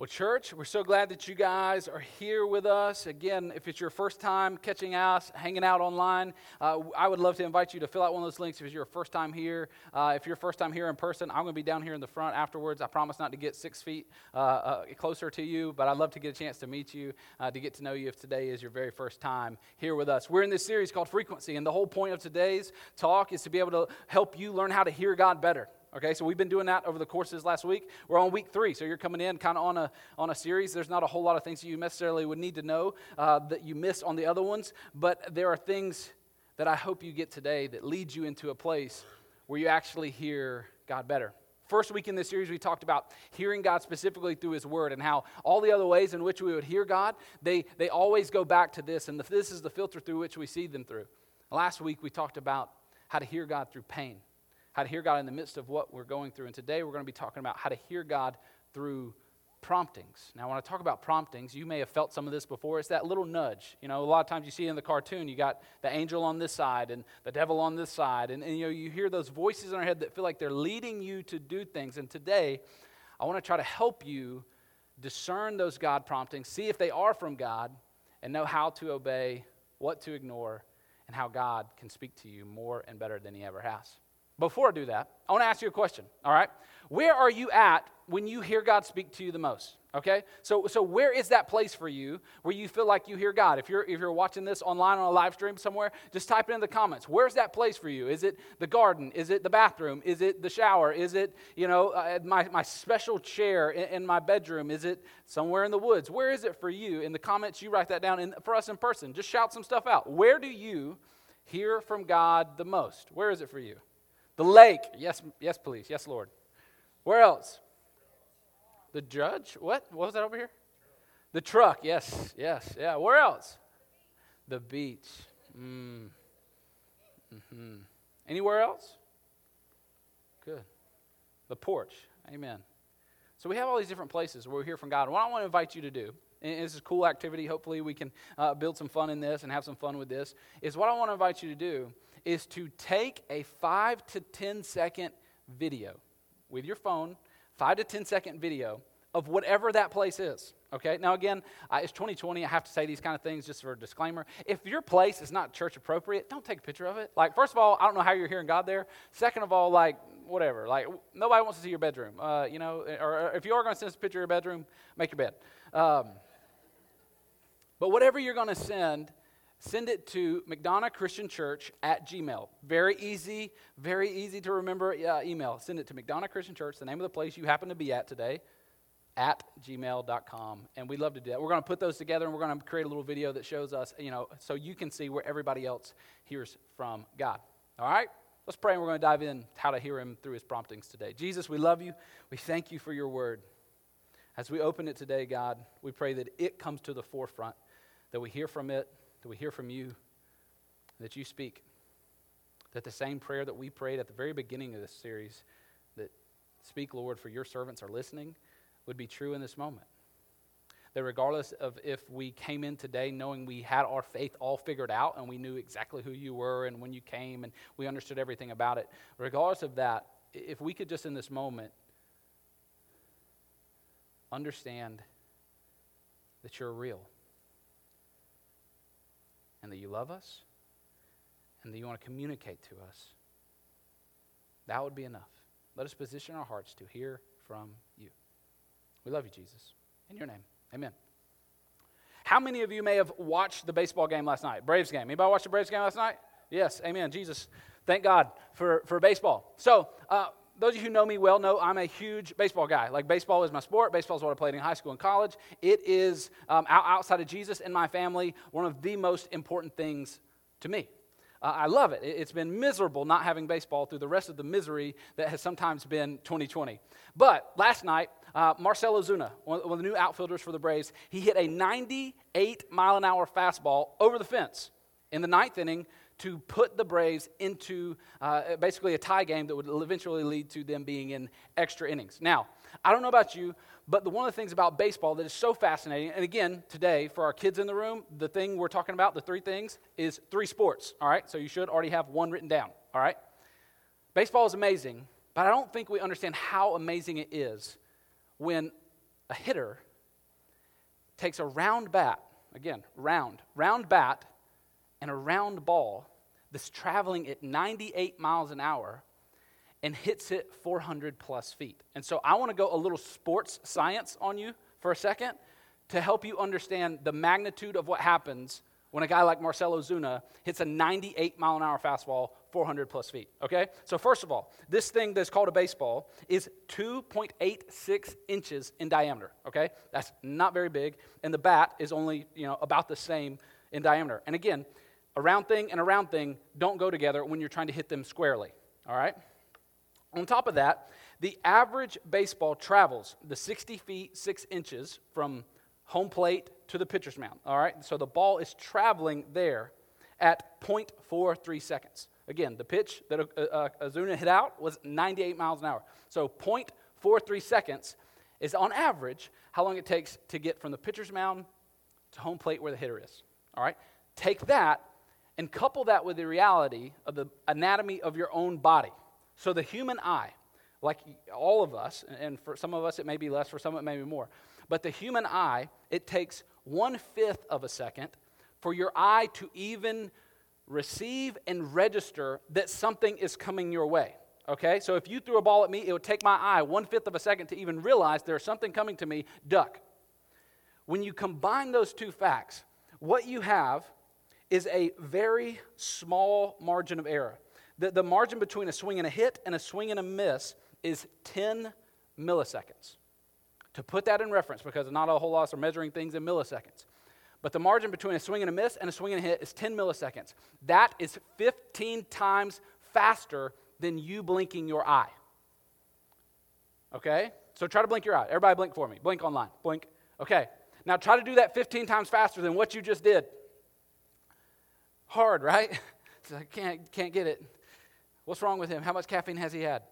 Well, church, we're so glad that you guys are here with us. Again, if it's your first time catching us, hanging out online, uh, I would love to invite you to fill out one of those links if it's your first time here. Uh, if you're first time here in person, I'm going to be down here in the front afterwards. I promise not to get six feet uh, uh closer to you, but I'd love to get a chance to meet you, uh, to get to know you if today is your very first time here with us. We're in this series called Frequency, and the whole point of today's talk is to be able to help you learn how to hear God better. Okay, so we've been doing that over the course of this last week. We're on week three, so you're coming in kind of on a, on a series. There's not a whole lot of things that you necessarily would need to know uh, that you missed on the other ones, but there are things that I hope you get today that lead you into a place where you actually hear God better. First week in this series, we talked about hearing God specifically through His Word and how all the other ways in which we would hear God, they, they always go back to this, and the, this is the filter through which we see them through. Last week, we talked about how to hear God through pain how to hear God in the midst of what we're going through. And today we're going to be talking about how to hear God through promptings. Now, when I talk about promptings, you may have felt some of this before. It's that little nudge. You know, a lot of times you see in the cartoon, you got the angel on this side and the devil on this side. And, and you know, you hear those voices in our head that feel like they're leading you to do things. And today, I want to try to help you discern those God promptings, see if they are from God, and know how to obey, what to ignore, and how God can speak to you more and better than he ever has. Before I do that, I want to ask you a question, all right? Where are you at when you hear God speak to you the most? Okay? So, so where is that place for you where you feel like you hear God? If you're, if you're watching this online on a live stream somewhere, just type it in the comments. Where's that place for you? Is it the garden? Is it the bathroom? Is it the shower? Is it, you know, uh, my, my special chair in, in, my bedroom? Is it somewhere in the woods? Where is it for you? In the comments, you write that down. And for us in person, just shout some stuff out. Where do you hear from God the most? Where is it for you? The lake. Yes, yes, please. Yes, Lord. Where else? The judge. What? What was that over here? The truck. Yes, yes, yeah. Where else? The beach. Mm. Mm-hmm. Anywhere else? Good. The porch. Amen. So we have all these different places where we hear from God. What I want to invite you to do, and this is a cool activity, hopefully we can uh, build some fun in this and have some fun with this, is what I want to invite you to do is to take a five to ten second video with your phone, five to ten second video of whatever that place is. Okay, now again, it's 2020. I have to say these kind of things just for a disclaimer. If your place is not church appropriate, don't take a picture of it. Like, first of all, I don't know how you're hearing God there. Second of all, like, whatever. Like, nobody wants to see your bedroom. Uh, you know, or, or, if you are going to send us a picture of your bedroom, make your bed. Um, but whatever you're going to send, send it to McDonough Christian Church at Gmail. Very easy, very easy to remember uh, email. Send it to McDonough Christian Church, the name of the place you happen to be at today, at gmail.com. And we'd love to do that. We're going to put those together and we're going to create a little video that shows us, you know, so you can see where everybody else hears from God. All right? Let's pray and we're going to dive in how to hear him through his promptings today. Jesus, we love you. We thank you for your word. As we open it today, God, we pray that it comes to the forefront, that we hear from it, that we hear from you, that you speak. That the same prayer that we prayed at the very beginning of this series, that speak, Lord, for your servants are listening, would be true in this moment. That regardless of if we came in today knowing we had our faith all figured out and we knew exactly who you were and when you came and we understood everything about it, regardless of that, if we could just in this moment understand that you're real and that you love us and that you want to communicate to us, that would be enough. Let us position our hearts to hear from you. We love you, Jesus. In your name, amen. How many of you may have watched the baseball game last night? Braves game. Anybody watch the Braves game last night? Yes, amen. Jesus, thank God for, for baseball. So, uh, those of you who know me well know I'm a huge baseball guy. Like, baseball is my sport. Baseball is what I played in high school and college. It is, um, outside of Jesus and my family, one of the most important things to me. Uh, I love it. It's been miserable not having baseball through the rest of the misery that has sometimes been 2020. But last night, uh, Marcell Ozuna, one of the new outfielders for the Braves, he hit a 98 mile an hour fastball over the fence in the ninth inning to put the Braves into uh, basically a tie game that would eventually lead to them being in extra innings. Now, I don't know about you, but the, one of the things about baseball that is so fascinating, and again, today, for our kids in the room, the thing we're talking about, the three things, is three sports, all right? So you should already have one written down, all right? Baseball is amazing, but I don't think we understand how amazing it is when a hitter takes a round bat, again, round, round bat, and a round ball that's traveling at 98 miles an hour and hits it 400 plus feet. And so I want to go a little sports science on you for a second to help you understand the magnitude of what happens when a guy like Marcell Ozuna hits a 98 mile an hour fastball 400 plus feet. Okay? So, first of all, this thing that's called a baseball is 2.86 inches in diameter. Okay? That's not very big. And the bat is only, you know, about the same in diameter. And again, a round thing and a round thing don't go together when you're trying to hit them squarely. All right? On top of that, the average baseball travels the 60 feet 6 inches from home plate to the pitcher's mound. All right? So the ball is traveling there at 0.43 seconds. Again, the pitch that uh, uh, hit out was 98 miles an hour. So 0.43 seconds is on average how long it takes to get from the pitcher's mound to home plate where the hitter is. All right? Take that and couple that with the reality of the anatomy of your own body. So the human eye, like all of us, and for some of us it may be less, for some it may be more, but the human eye, it takes one fifth of a second for your eye to even receive and register that something is coming your way. Okay? So if you threw a ball at me, it would take my eye one fifth of a second to even realize there's something coming to me, duck. When you combine those two facts, what you have is a very small margin of error. The, the margin between a swing and a hit and a swing and a miss is 10 milliseconds. To put that in reference, because not a whole lot are measuring things in milliseconds. But the margin between a swing and a miss and a swing and a hit is 10 milliseconds. That is 15 times faster than you blinking your eye. Okay? So try to blink your eye. Everybody blink for me. Blink online. Blink. Okay. Now try to do that 15 times faster than what you just did. Hard, right? I can't, can't get it. What's wrong with him? How much caffeine has he had?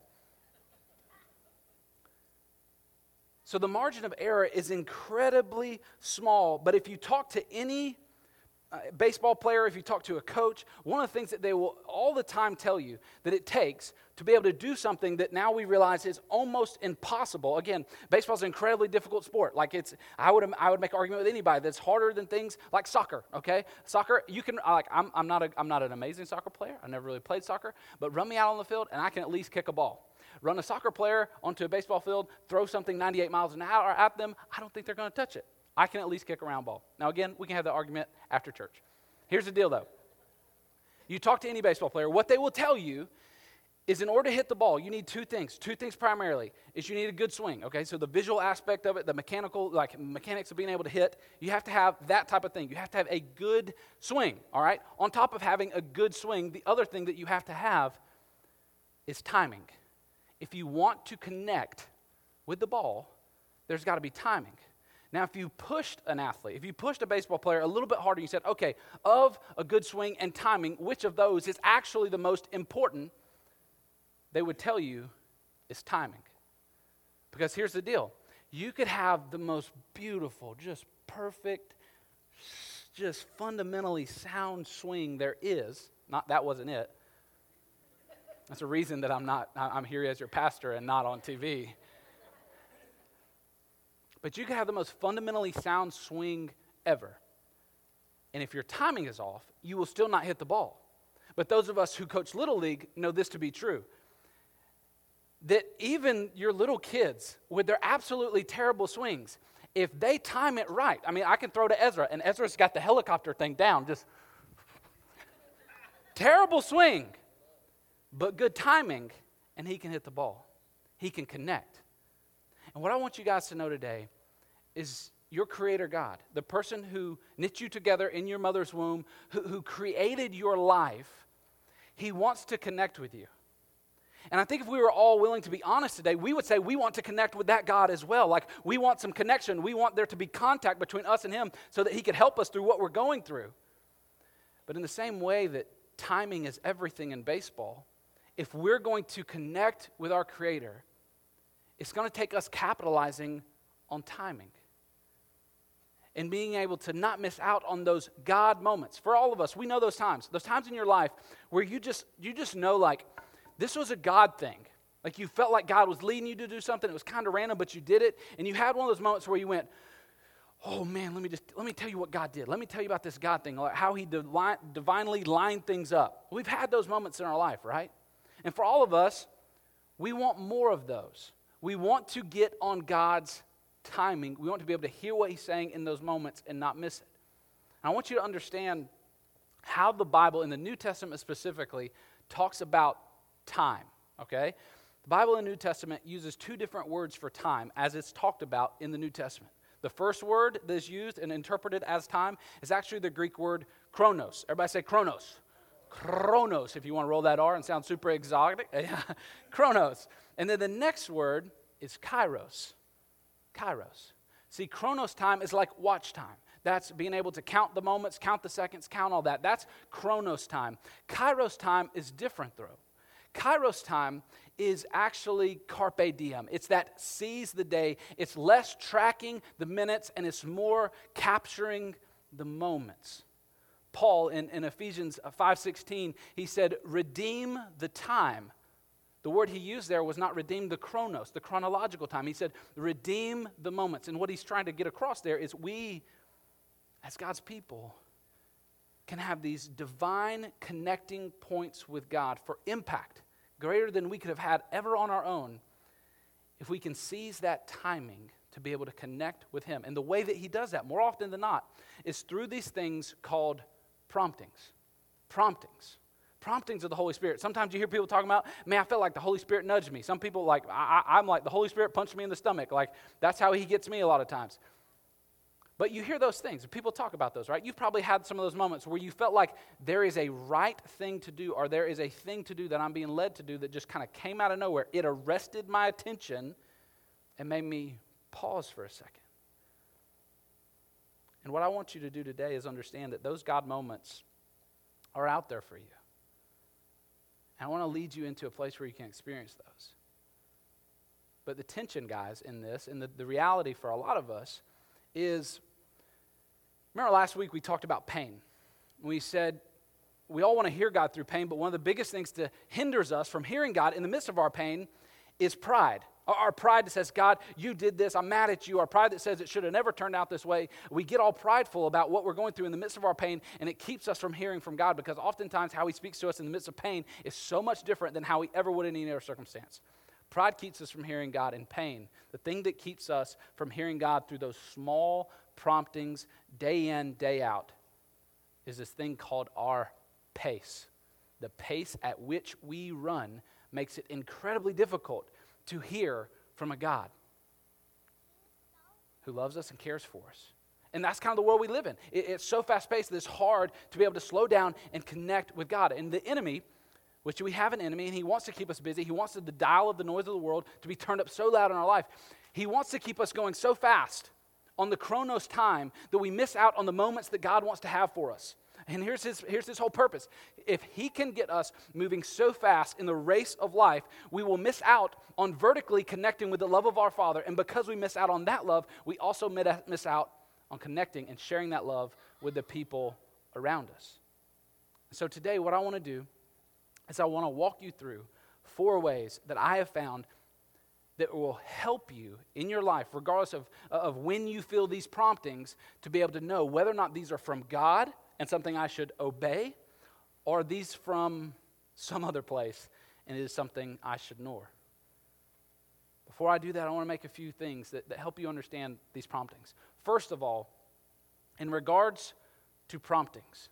So the margin of error is incredibly small. But if you talk to any uh, baseball player, if you talk to a coach, one of the things that they will all the time tell you that it takes to be able to do something that now we realize is almost impossible. Again, baseball is an incredibly difficult sport. Like it's, I would, I would make an argument with anybody that's harder than things like soccer. Okay, soccer, you can like, I'm, I'm not, a, I'm not an amazing soccer player. I never really played soccer, but run me out on the field and I can at least kick a ball run a soccer player onto a baseball field, throw something 98 miles an hour at them, I don't think they're going to touch it. I can at least kick a round ball. Now, again, we can have the argument after church. Here's the deal, though. You talk to any baseball player, what they will tell you is in order to hit the ball, you need two things. Two things primarily is you need a good swing. Okay, so the visual aspect of it, the mechanical, like mechanics of being able to hit, you have to have that type of thing. You have to have a good swing. All right. On top of having a good swing, the other thing that you have to have is timing if you want to connect with the ball, there's got to be timing. Now, if you pushed an athlete, if you pushed a baseball player a little bit harder, you said, okay, of a good swing and timing, which of those is actually the most important? They would tell you is timing. Because here's the deal you could have the most beautiful, just perfect, just fundamentally sound swing there is. Not that wasn't it. That's a reason that I'm not, I'm here as your pastor and not on TV. But you can have the most fundamentally sound swing ever. And if your timing is off, you will still not hit the ball. But those of us who coach Little League know this to be true. That even your little kids, with their absolutely terrible swings, if they time it right, I mean, I can throw to Ezra, and Ezra's got the helicopter thing down, just terrible swing but good timing, and he can hit the ball. He can connect. And what I want you guys to know today is your creator God, the person who knit you together in your mother's womb, who, who created your life, he wants to connect with you. And I think if we were all willing to be honest today, we would say we want to connect with that God as well. Like we want some connection. We want there to be contact between us and Him so that He could help us through what we're going through. But in the same way that timing is everything in baseball, if we're going to connect with our Creator, it's going to take us capitalizing on timing and being able to not miss out on those God moments. For all of us, we know those times. Those times in your life where you just you just know like this was a God thing. Like you felt like God was leading you to do something. It was kind of random, but you did it. And you had one of those moments where you went, oh man, let me just let me tell you what God did. Let me tell you about this God thing, how He divi- divinely lined things up. We've had those moments in our life, right? And for all of us, we want more of those. We want to get on God's timing. We want to be able to hear what He's saying in those moments and not miss it. I want you to understand how the Bible, in the New Testament specifically, talks about time, okay? The Bible in the New Testament uses two different words for time as it's talked about in the New Testament. The first word that is used and interpreted as time is actually the Greek word chronos. Everybody say chronos. Chronos, if you want to roll that R and sound super exotic. chronos. And then the next word is kairos. Kairos. See, chronos time is like watch time. That's being able to count the moments, count the seconds, count all that. That's chronos time. Kairos time is different, though. Kairos time is actually carpe diem. It's that seize the day. It's less tracking the minutes and it's more capturing the moments. Paul in, in Ephesians 5:16, he said, redeem the time. The word he used there was not redeem the chronos, the chronological time. He said, redeem the moments. And what he's trying to get across there is we, as God's people, can have these divine connecting points with God for impact greater than we could have had ever on our own if we can seize that timing to be able to connect with Him. And the way that He does that, more often than not, is through these things called promptings. Promptings. Promptings of the Holy Spirit. Sometimes you hear people talking about, man, I felt like the Holy Spirit nudged me. Some people, like, I, I'm like, the Holy Spirit punched me in the stomach. Like, that's how He gets me a lot of times. But you hear those things. People talk about those, right? You've probably had some of those moments where you felt like there is a right thing to do or there is a thing to do that I'm being led to do that just kind of came out of nowhere. It arrested my attention and made me pause for a second. And what I want you to do today is understand that those God moments are out there for you. And I want to lead you into a place where you can experience those. But the tension, guys, in this, and the, the reality for a lot of us, is Remember last week we talked about pain. We said we all want to hear God through pain, but one of the biggest things that hinders us from hearing God in the midst of our pain is pride. Our pride that says, God, you did this, I'm mad at you. Our pride that says it should have never turned out this way. We get all prideful about what we're going through in the midst of our pain, and it keeps us from hearing from God because oftentimes how He speaks to us in the midst of pain is so much different than how He ever would in any other circumstance. Pride keeps us from hearing God in pain. The thing that keeps us from hearing God through those small promptings, day in, day out, is this thing called our pace. The pace at which we run makes it incredibly difficult to hear from a God who loves us and cares for us. And that's kind of the world we live in. it's so fast paced that it's hard to be able to slow down and connect with God. And the enemy, which we have an enemy, and he wants to keep us busy, he wants the dial of the noise of the world to be turned up so loud in our life. He wants to keep us going so fast on the chronos time that we miss out on the moments that God wants to have for us. And here's his, here's his whole purpose. If he can get us moving so fast in the race of life, we will miss out on vertically connecting with the love of our Father. And because we miss out on that love, we also miss out on connecting and sharing that love with the people around us. So today, what I want to do is I want to walk you through four ways that I have found that will help you in your life, regardless of, of when you feel these promptings, to be able to know whether or not these are from God and something I should obey, or these from some other place and it is something I should ignore. Before I do that, I want to make a few things that, that help you understand these promptings. First of all, in regards to promptings,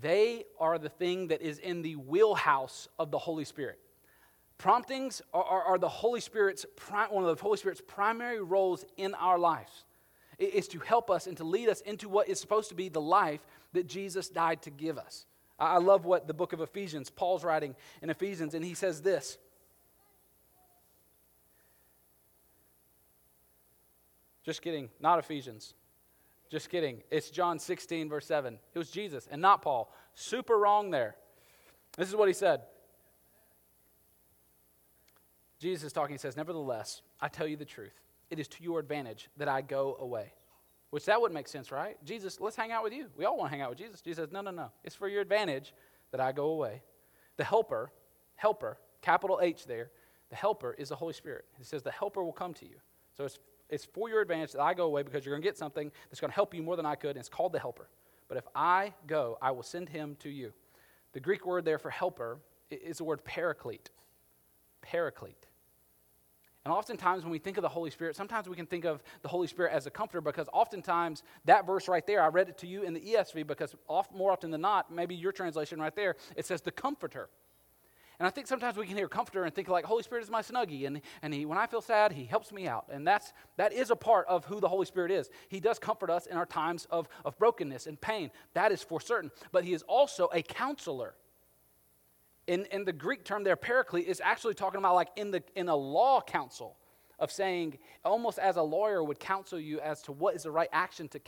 they are the thing that is in the wheelhouse of the Holy Spirit. Promptings are, are, are the Holy Spirit's, one of the Holy Spirit's primary roles in our lives. It is to help us and to lead us into what is supposed to be the life that Jesus died to give us. I love what the book of Ephesians, Paul's writing in Ephesians, and he says this. Just kidding, not Ephesians. Just kidding. It's John 16, verse 7. It was Jesus and not Paul. Super wrong there. This is what he said Jesus is talking, he says, Nevertheless, I tell you the truth. It is to your advantage that I go away. Which that wouldn't make sense, right? Jesus, let's hang out with you. We all want to hang out with Jesus. Jesus says, No, no, no. It's for your advantage that I go away. The helper, helper, capital H there, the helper is the Holy Spirit. He says, The helper will come to you. So it's, it's for your advantage that I go away because you're going to get something that's going to help you more than I could, and it's called the helper. But if I go, I will send him to you. The Greek word there for helper is the word paraclete. Paraclete. And oftentimes, when we think of the Holy Spirit, sometimes we can think of the Holy Spirit as a comforter because oftentimes that verse right there, I read it to you in the ESV because more often than not, maybe your translation right there, it says the comforter. And I think sometimes we can hear comforter and think like Holy Spirit is my snuggie, and, and he, when I feel sad, he helps me out. And that's that is a part of who the Holy Spirit is. He does comfort us in our times of, of brokenness and pain. That is for certain. But he is also a counselor in, in the Greek term there, paraclete, is actually talking about like in, the, in a law council of saying, almost as a lawyer would counsel you as to what is the right action to,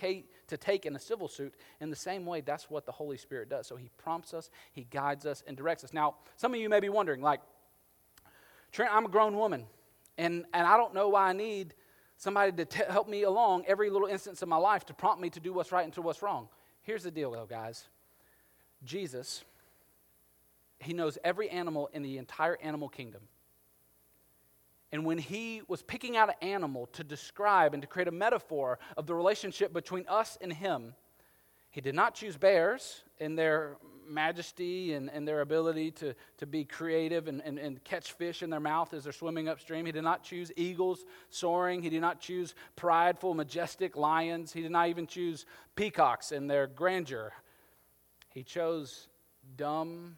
to take in a civil suit. In the same way, that's what the Holy Spirit does. So he prompts us, he guides us, and directs us. Now, some of you may be wondering, like, Trent, I'm a grown woman, and, and I don't know why I need somebody to t- help me along every little instance of my life to prompt me to do what's right and to what's wrong. Here's the deal, though, guys Jesus he knows every animal in the entire animal kingdom. And when he was picking out an animal to describe and to create a metaphor of the relationship between us and him, he did not choose bears in their majesty and, and their ability to, to be creative and, and, and catch fish in their mouth as they're swimming upstream. He did not choose eagles soaring. He did not choose prideful, majestic lions. He did not even choose peacocks in their grandeur. He chose dumb,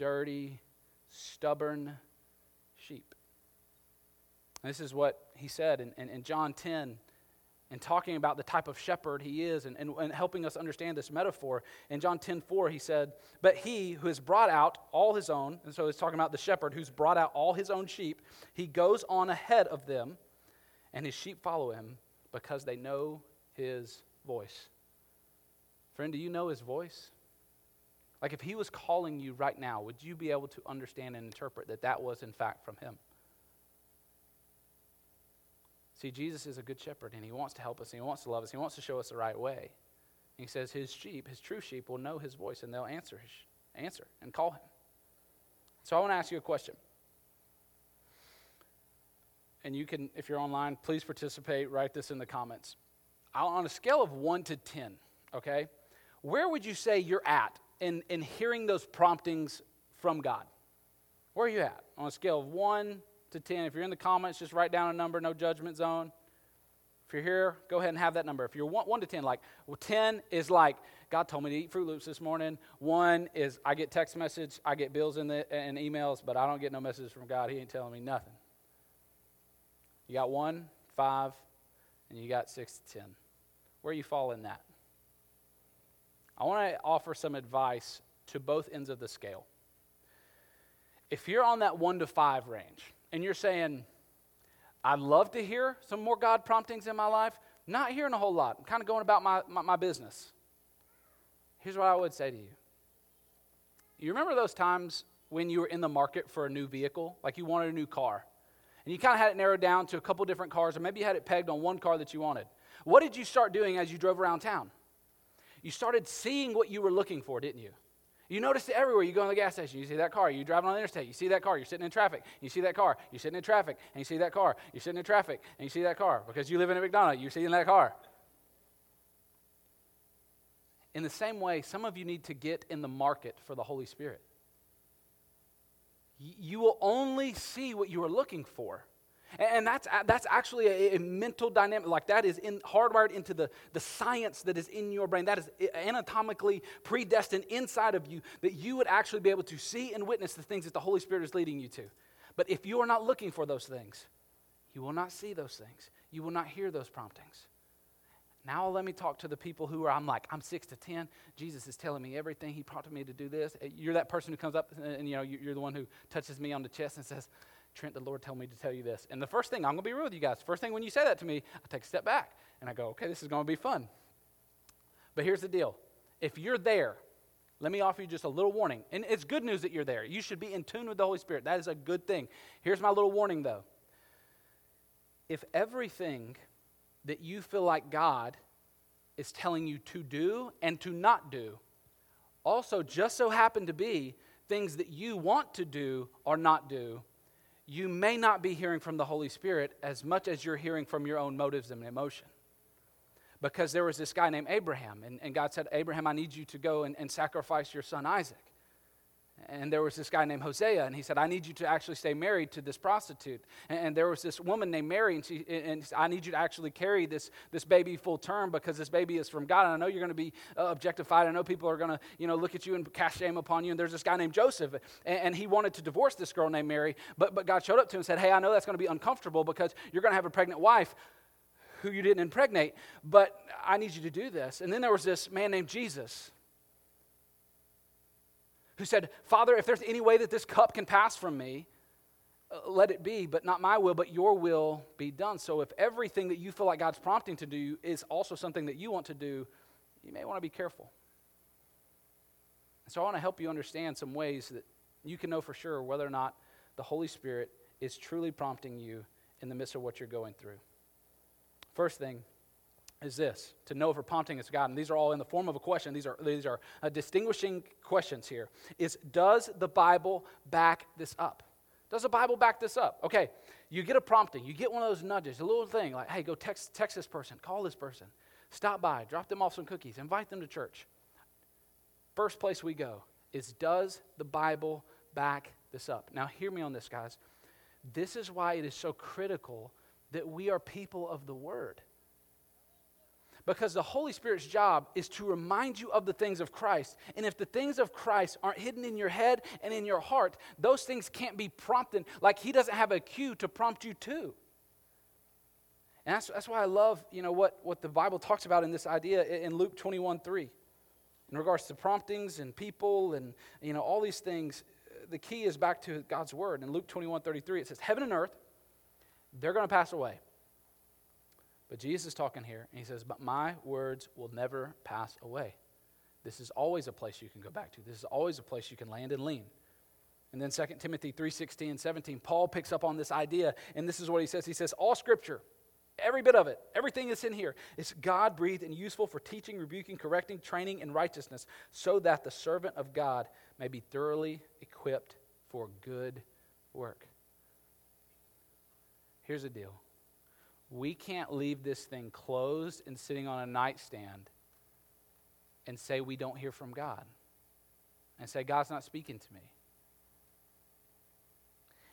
dirty, stubborn sheep. this is what he said in, in, in, John 10, and talking about the type of shepherd he is and, and, and helping us understand this metaphor. In John 10 4, he said, But he who has brought out all his own, and so he's talking about the shepherd who's brought out all his own sheep, he goes on ahead of them, and his sheep follow him because they know his voice. Friend, do you know his voice? Like if he was calling you right now, would you be able to understand and interpret that that was in fact from him? See, Jesus is a good shepherd and he wants to help us, and he wants to love us, he wants to show us the right way. And he says his sheep, his true sheep, will know his voice and they'll answer his answer and call him. So I want to ask you a question. And you can, if you're online, please participate. Write this in the comments. On a scale of 1 to 10, okay, where would you say you're at in, in hearing those promptings from God? Where are you at? On a scale of 1 to 10. If you're in the comments, just write down a number, no judgment zone. If you're here, go ahead and have that number. If you're 1, one to 10, like, well, 10 is like, God told me to eat Fruit Loops this morning. 1 is I get text message, I get bills in the, and emails, but I don't get no messages from God. He ain't telling me nothing. You got 1, 5, and you got 6 to 10. Where you fall in that? I want to offer some advice to both ends of the scale. If you're on that one to five range and you're saying, I'd love to hear some more God promptings in my life, not hearing a whole lot. I'm kind of going about my, my, my business. Here's what I would say to you. You remember those times when you were in the market for a new vehicle, like you wanted a new car, and you kind of had it narrowed down to a couple different cars, or maybe you had it pegged on one car that you wanted? What did you start doing as you drove around town? You started seeing what you were looking for, didn't you? You noticed it everywhere. You go in the gas station, you see that car. You're driving on the interstate, you see that car. You're sitting in traffic, you see that car. You're sitting in traffic, and you see that car. You're sitting in traffic, and you see that car. Because you live in a McDonald's, you're seeing that car. In the same way, some of you need to get in the market for the Holy Spirit. You will only see what you are looking for and that's, that's actually a, a, mental dynamic. Like that is in, hardwired into the, the science that is in your brain. That is anatomically predestined inside of you that you would actually be able to see and witness the things that the Holy Spirit is leading you to. But if you are not looking for those things, you will not see those things. You will not hear those promptings. Now let me talk to the people who are, I'm like, I'm six to 10. Jesus is telling me everything. He prompted me to do this. You're that person who comes up and, and you know, you're the one who touches me on the chest and says, Trent, the Lord told me to tell you this. And the first thing, I'm going to be real with you guys. First thing when you say that to me, I take a step back and I go, okay, this is going to be fun. But here's the deal if you're there, let me offer you just a little warning. And it's good news that you're there. You should be in tune with the Holy Spirit. That is a good thing. Here's my little warning, though. If everything that you feel like God is telling you to do and to not do also just so happen to be things that you want to do or not do, you may not be hearing from the Holy Spirit as much as you're hearing from your own motives and emotion. Because there was this guy named Abraham, and, and God said, Abraham, I need you to go and, and sacrifice your son Isaac. And there was this guy named Hosea, and he said, I need you to actually stay married to this prostitute. And, and there was this woman named Mary, and, she, and I need you to actually carry this, this baby full term because this baby is from God. And I know you're going to be uh, objectified. I know people are going to you know, look at you and cast shame upon you. And there's this guy named Joseph, and, and he wanted to divorce this girl named Mary, but, but God showed up to him and said, Hey, I know that's going to be uncomfortable because you're going to have a pregnant wife who you didn't impregnate, but I need you to do this. And then there was this man named Jesus who said, Father, if there's any way that this cup can pass from me, uh, let it be, but not my will, but your will be done. So if everything that you feel like God's prompting to do is also something that you want to do, you may want to be careful. So I want to help you understand some ways that you can know for sure whether or not the Holy Spirit is truly prompting you in the midst of what you're going through. First thing, is this to know if we're prompting is God. And these are all in the form of a question. These are, these are uh, distinguishing questions here. Is does the Bible back this up? Does the Bible back this up? Okay, you get a prompting, you get one of those nudges, a little thing like, hey, go text, text this person, call this person, stop by, drop them off some cookies, invite them to church. First place we go is does the Bible back this up? Now, hear me on this, guys. This is why it is so critical that we are people of the Word. Because the Holy Spirit's job is to remind you of the things of Christ. And if the things of Christ aren't hidden in your head and in your heart, those things can't be prompted. Like He doesn't have a cue to prompt you to. And that's, that's why I love, you know, what, what the Bible talks about in this idea in Luke 21 3. In regards to promptings and people and, you know, all these things, the key is back to God's word. In Luke 21 33, it says, Heaven and earth, they're going to pass away but Jesus is talking here, and he says, But my words will never pass away. This is always a place you can go back to. This is always a place you can land and lean. And then 2 Timothy 3:16 and 17, Paul picks up on this idea, and this is what he says. He says, All scripture, every bit of it, everything that's in here, is God breathed and useful for teaching, rebuking, correcting, training in righteousness, so that the servant of God may be thoroughly equipped for good work. Here's the deal we can't leave this thing closed and sitting on a nightstand and say we don't hear from God and say, God's not speaking to me.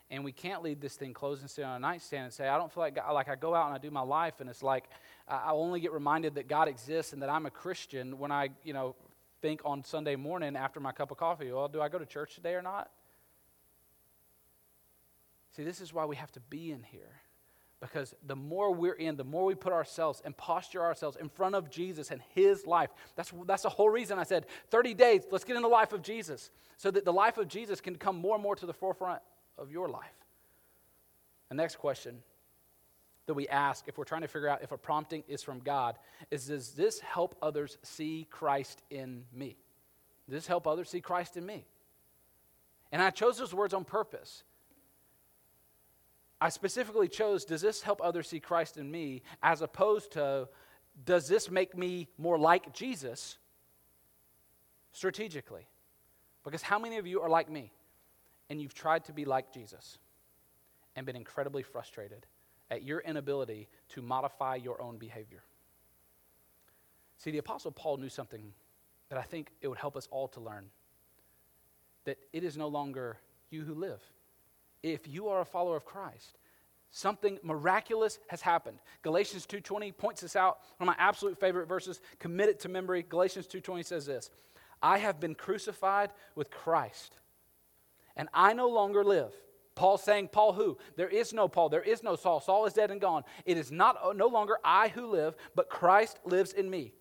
And we can't leave this thing closed and sit on a nightstand and say, I don't feel like God, like I go out and I do my life and it's like I only get reminded that God exists and that I'm a Christian when I, you know, think on Sunday morning after my cup of coffee, well, do I go to church today or not? See, this is why we have to be in here. Because the more we're in, the more we put ourselves and posture ourselves in front of Jesus and his life. That's, that's the whole reason I said 30 days, let's get in the life of Jesus. So that the life of Jesus can come more and more to the forefront of your life. The next question that we ask if we're trying to figure out if a prompting is from God is Does this help others see Christ in me? Does this help others see Christ in me? And I chose those words on purpose I specifically chose, does this help others see Christ in me, as opposed to, does this make me more like Jesus strategically? Because how many of you are like me and you've tried to be like Jesus and been incredibly frustrated at your inability to modify your own behavior? See, the Apostle Paul knew something that I think it would help us all to learn that it is no longer you who live if you are a follower of Christ, something miraculous has happened. Galatians 2:20 points this out. One of my absolute favorite verses. Commit it to memory. Galatians 2:20 says this: "I have been crucified with Christ, and I no longer live." Paul saying, Paul who? There is no Paul. There is no Saul. Saul is dead and gone. It is not uh, no longer I who live, but Christ lives in me.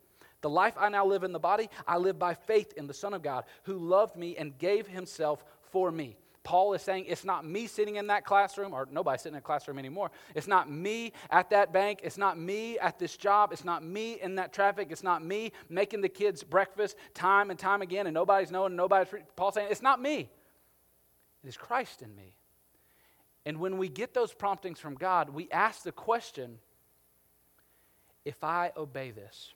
The life I now live in the body, I live by faith in the Son of God, who loved me and gave himself for me. Paul is saying it's not me sitting in that classroom, or nobody sitting in a classroom anymore. It's not me at that bank. It's not me at this job. It's not me in that traffic. It's not me making the kids breakfast time and time again, and nobody's knowing, nobody's. Paul saying it's not me. It is Christ in me. And when we get those promptings from God, we ask the question if I obey this,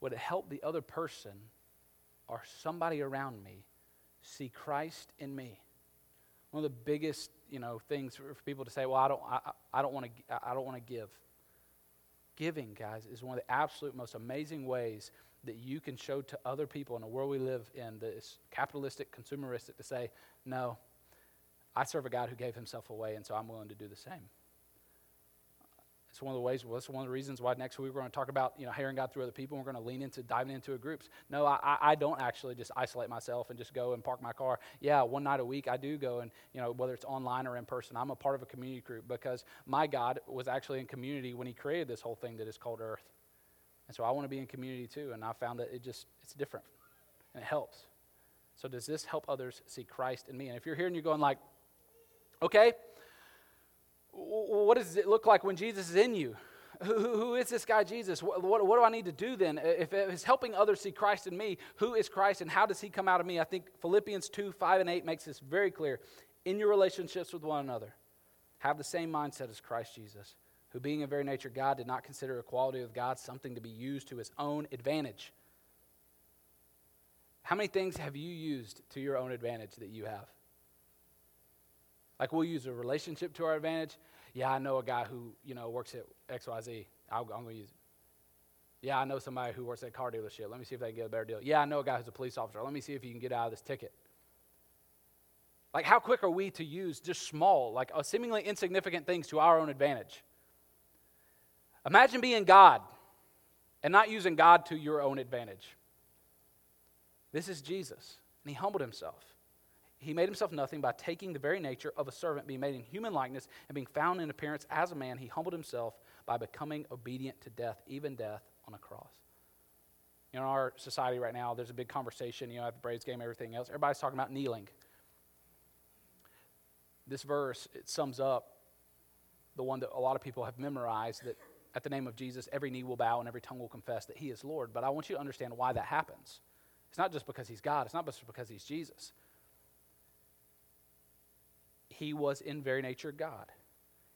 would it help the other person or somebody around me see Christ in me. One of the biggest you know, things for, people to say, well, I don't, I, I don't want to, I don't want to give. Giving, guys, is one of the absolute most amazing ways that you can show to other people in the world we live in that is capitalistic, consumeristic, to say, no, I serve a God who gave himself away, and so I'm willing to do the same. It's one of the ways, well, it's one of the reasons why next week we're going to talk about, you know, hearing God through other people. And we're going to lean into diving into a groups. No, I, I don't actually just isolate myself and just go and park my car. Yeah, one night a week I do go and, you know, whether it's online or in person, I'm a part of a community group because my God was actually in community when he created this whole thing that is called earth. And so I want to be in community too. And I found that it just, it's different and it helps. So does this help others see Christ in me? And if you're here and you're going like, okay, what does it look like when Jesus is in you? Who, who is this guy Jesus? What, what, what, do I need to do then? If it's helping others see Christ in me, who is Christ and how does he come out of me? I think Philippians 2 5 and 8 makes this very clear. In your relationships with one another, have the same mindset as Christ Jesus, who, being in very nature God, did not consider equality with God something to be used to his own advantage. How many things have you used to your own advantage that you have? Like we'll use a relationship to our advantage. Yeah, I know a guy who, you know, works at XYZ. i am going to use it. Yeah, I know somebody who works at a car dealership. Let me see if they can get a better deal. Yeah, I know a guy who's a police officer. Let me see if you can get out of this ticket. Like, how quick are we to use just small, like uh, seemingly insignificant things to our own advantage? Imagine being God and not using God to your own advantage. This is Jesus, and he humbled himself he made himself nothing by taking the very nature of a servant, being made in human likeness, and being found in appearance as a man. He humbled himself by becoming obedient to death, even death on a cross. You know, in our society right now, there's a big conversation, you know, at the Braves game, everything else. Everybody's talking about kneeling. This verse, it sums up the one that a lot of people have memorized that at the name of Jesus, every knee will bow and every tongue will confess that he is Lord. But I want you to understand why that happens. It's not just because he's God, it's not just because he's Jesus he was in very nature God.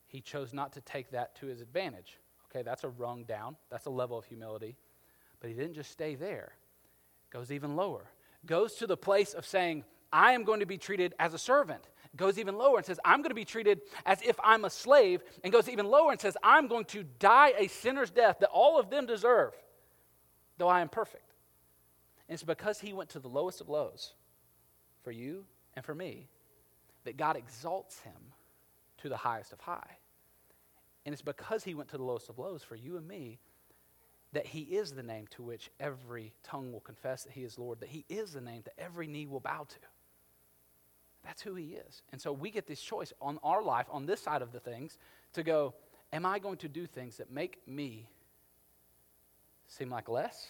He chose not to take that to his advantage. Okay, that's a rung down, that's a level of humility. But he didn't just stay there, goes even lower. Goes to the place of saying, I am going to be treated as a servant. Goes even lower and says, I'm going to be treated as if I'm a slave. And goes even lower and says, I'm going to die a sinner's death that all of them deserve, though I am perfect. And it's because he went to the lowest of lows for you and for me that God exalts him to the highest of high. And it's because he went to the lowest of lows for you and me that he is the name to which every tongue will confess that he is Lord, that he is the name that every knee will bow to. That's who he is. And so we get this choice on our life, on this side of the things, to go, am I going to do things that make me seem like less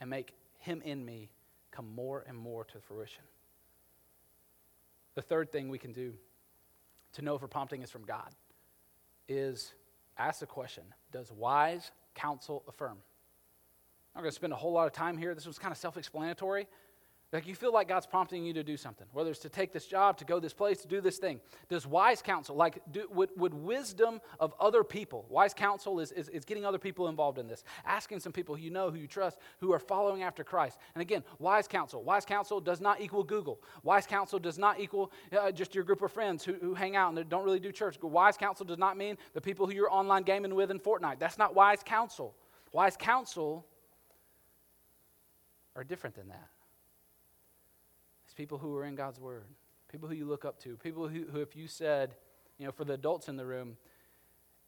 and make him in me come more and more to fruition? The third thing we can do to know if a prompting is from God is ask the question Does wise counsel affirm? I'm not going to spend a whole lot of time here. This was kind of self explanatory. Like you feel like God's prompting you to do something, whether it's to take this job, to go this place, to do this thing. Does wise counsel, like do, would, would wisdom of other people, wise counsel is, is, is getting other people involved in this, asking some people who you know, who you trust, who are following after Christ. And again, wise counsel. Wise counsel does not equal Google. Wise counsel does not equal uh, just your group of friends who, who hang out and don't really do church. Wise counsel does not mean the people who you're online gaming with in Fortnite. That's not wise counsel. Wise counsel are different than that. It's people who are in God's Word, people who you look up to, people who, who, if you said, you know, for the adults in the room,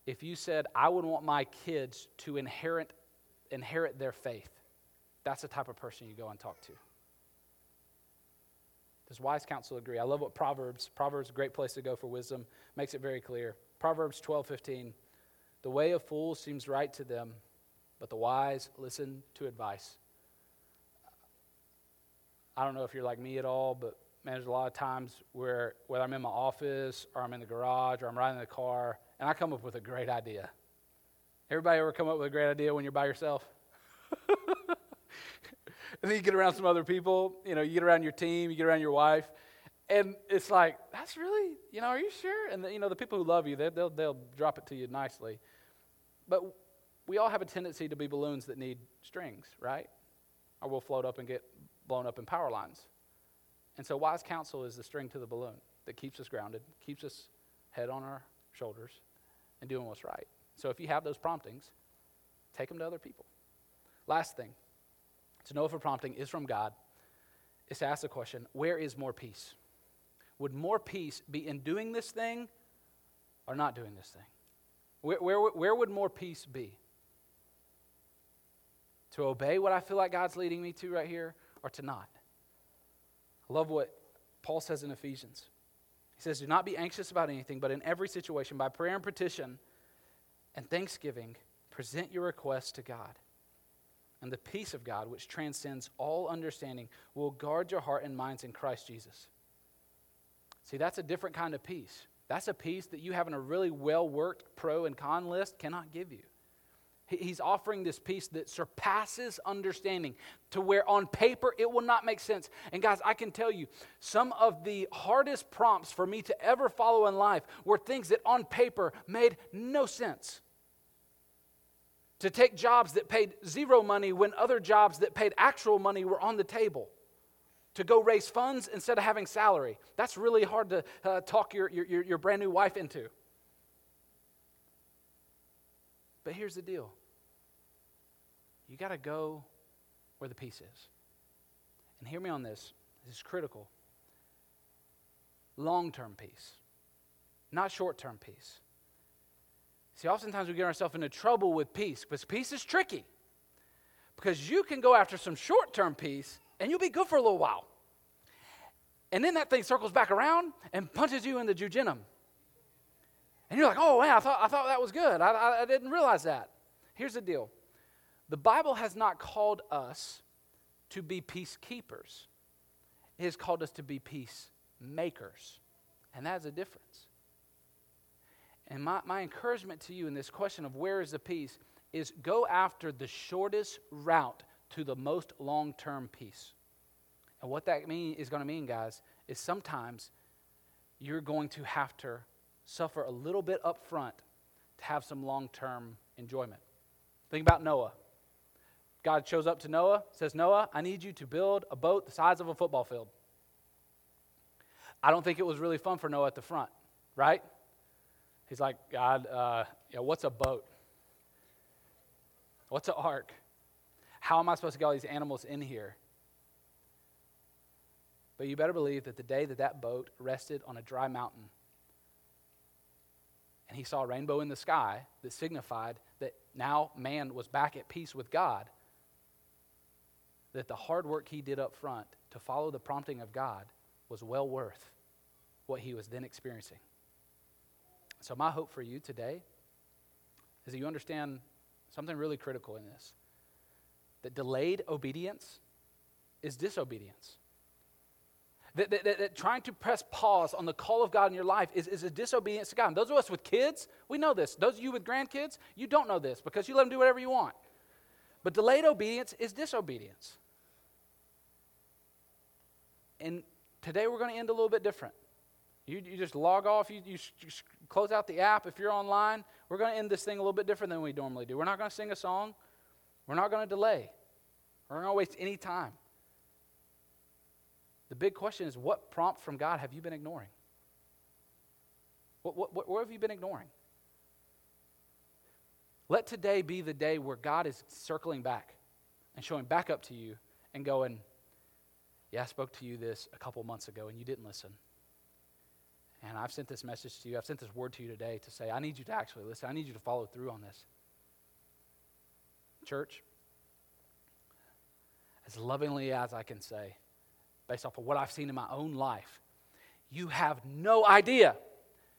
if you said, I would want my kids to inherit, inherit their faith, that's the type of person you go and talk to. Does wise counsel agree? I love what Proverbs, Proverbs, a great place to go for wisdom, makes it very clear. Proverbs 12, 15. The way of fools seems right to them, but the wise listen to advice. I don't know if you're like me at all, but man, there's a lot of times where whether I'm in my office or I'm in the garage or I'm riding in the car, and I come up with a great idea. Everybody ever come up with a great idea when you're by yourself? and then you get around some other people, you know, you get around your team, you get around your wife, and it's like, that's really, you know, are you sure? And, the, you know, the people who love you, they, they'll, they'll drop it to you nicely. But we all have a tendency to be balloons that need strings, right? or we'll float up and get blown up in power lines. And so, wise counsel is the string to the balloon. that keeps us grounded, keeps us head on our shoulders, and doing what's right. So if you have those promptings, take them to other people. Last thing to know if a prompting is from God is to ask the question where is more peace? Would more peace be in doing this thing or not doing this thing? Where, where, where would more peace be? To obey what I feel like God's leading me to right here or to not? I love what Paul says in Ephesians. He says, Do not be anxious about anything, but in every situation, by prayer and petition and thanksgiving, present your requests to God. And the peace of God, which transcends all understanding, will guard your heart and minds in Christ Jesus. See, that's a different kind of peace. That's a peace that you having a really well worked pro and con list cannot give you. He's offering this peace that surpasses understanding to where on paper it will not make sense. And guys, I can tell you, some of the hardest prompts for me to ever follow in life were things that on paper made no sense. To take jobs that paid zero money when other jobs that paid actual money were on the table to go raise funds instead of having salary. That's really hard to uh, talk your, your, your brand new wife into. But here's the deal you got to go where the peace is. And hear me on this, this is critical. Long term peace, not short term peace. See, oftentimes we get ourselves into trouble with peace because peace is tricky. Because you can go after some short term peace and you'll be good for a little while. And then that thing circles back around and punches you in the jejunum. And you're like, oh, man, I thought, I thought that was good. I, I, I didn't realize that. Here's the deal the Bible has not called us to be peacekeepers, it has called us to be peacemakers. And that's a difference. And my, my encouragement to you in this question of where is the peace is go after the shortest route to the most long term peace. And what that mean, is going to mean, guys, is sometimes you're going to have to suffer a little bit up front to have some long term enjoyment. Think about Noah. God shows up to Noah, says, Noah, I need you to build a boat the size of a football field. I don't think it was really fun for Noah at the front, right? He's like, God, uh, what's a boat? What's an ark? How am I supposed to get all these animals in here? But you better believe that the day that that boat rested on a dry mountain and he saw a rainbow in the sky that signified that now man was back at peace with God, that the hard work he did up front to follow the prompting of God was well worth what he was then experiencing. So, my hope for you today is that you understand something really critical in this that delayed obedience is disobedience. That, that, that, that, trying to press pause on the call of God in your life is, is a disobedience to God. And those of us with kids, we know this. Those of you with grandkids, you don't know this because you let them do whatever you want. But delayed obedience is disobedience. And today we're going to end a little bit different. You, you just log off, you, you close out the app if you're online. We're going to end this thing a little bit different than we normally do. We're not going to sing a song, we're not going to delay, we're not going to waste any time. The big question is what prompt from God have you been ignoring? What, what, what, where have you been ignoring? Let today be the day where God is circling back and showing back up to you and going, Yeah, I spoke to you this a couple months ago and you didn't listen. And I've sent this message to you, I've sent this word to you today to say, I need you to actually listen. I need you to follow through on this. Church, as lovingly as I can say, based off of what I've seen in my own life, you have no idea,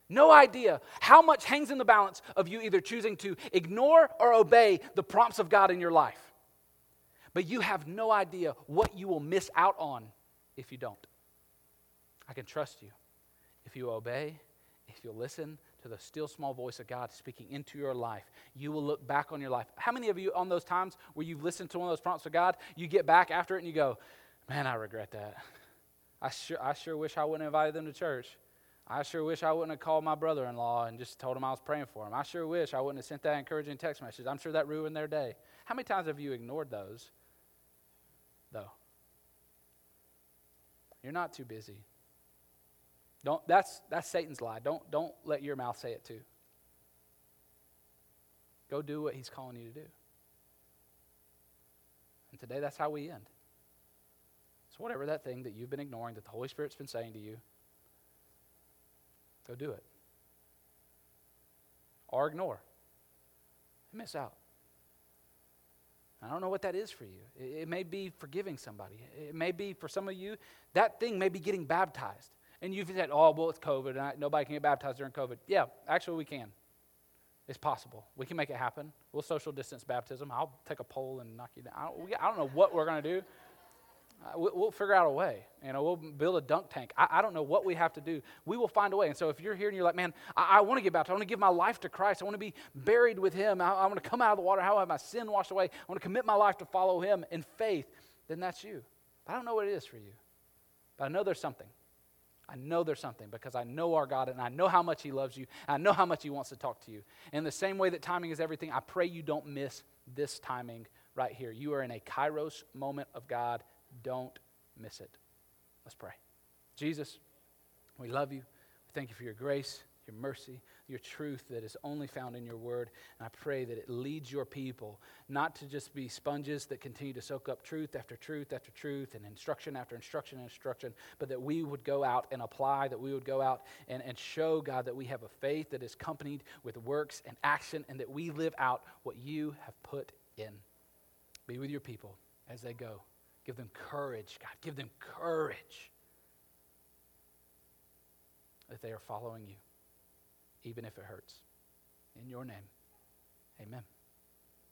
no idea how much hangs in the balance of you either choosing to ignore or obey the prompts of God in your life. But you have no idea what you will miss out on if you don't. I can trust you. If you obey, if you listen to the still small voice of God speaking into your life, you will look back on your life. How many of you on those times where you've listened to one of those prompts of God, you get back after it and you go, Man, I regret that. I sure, I sure wish I wouldn't have invited them to church. I sure wish I wouldn't have called my brother in law and just told him I was praying for him. I sure wish I wouldn't have sent that encouraging text message. I'm sure that ruined their day. How many times have you ignored those, though? You're not too busy. Don't, that's, that's Satan's lie. Don't, don't let your mouth say it too. Go do what he's calling you to do. And today, that's how we end. So, whatever that thing that you've been ignoring, that the Holy Spirit's been saying to you, go do it. Or ignore. And miss out. I don't know what that is for you. It, it may be forgiving somebody. It may be, for some of you, that thing may be getting baptized. And you've said, oh, well, it's COVID, and I, nobody can get baptized during COVID. Yeah, actually, we can. It's possible. We can make it happen. We'll social distance baptism. I'll take a pole and knock you down. I don't, we, I don't know what we're going to do. Uh, we'll figure out a way. You know, we'll build a dunk tank. I, I, don't know what we have to do. We will find a way. And so if you're here and you're like, man, I, I want to get baptized. I want to give my life to Christ. I want to be buried with him. I, I want to come out of the water. How have my sin washed away? I want to commit my life to follow him in faith. Then that's you. I don't know what it is for you. But I know there's something. I know there's something because I know our God and I know how much He loves you. I know how much He wants to talk to you. In the same way that timing is everything, I pray you don't miss this timing right here. You are in a kairos moment of God. Don't miss it. Let's pray. Jesus, we love you. We thank you for your grace your mercy, your truth that is only found in your word. And I pray that it leads your people not to just be sponges that continue to soak up truth after truth after truth and instruction after instruction and instruction, but that we would go out and apply, that we would go out and, and show, God, that we have a faith that is accompanied with works and action, and that we live out what you have put in. Be with your people as they go. Give them courage, God. Give them courage that they are following you even if it hurts. In your name, amen.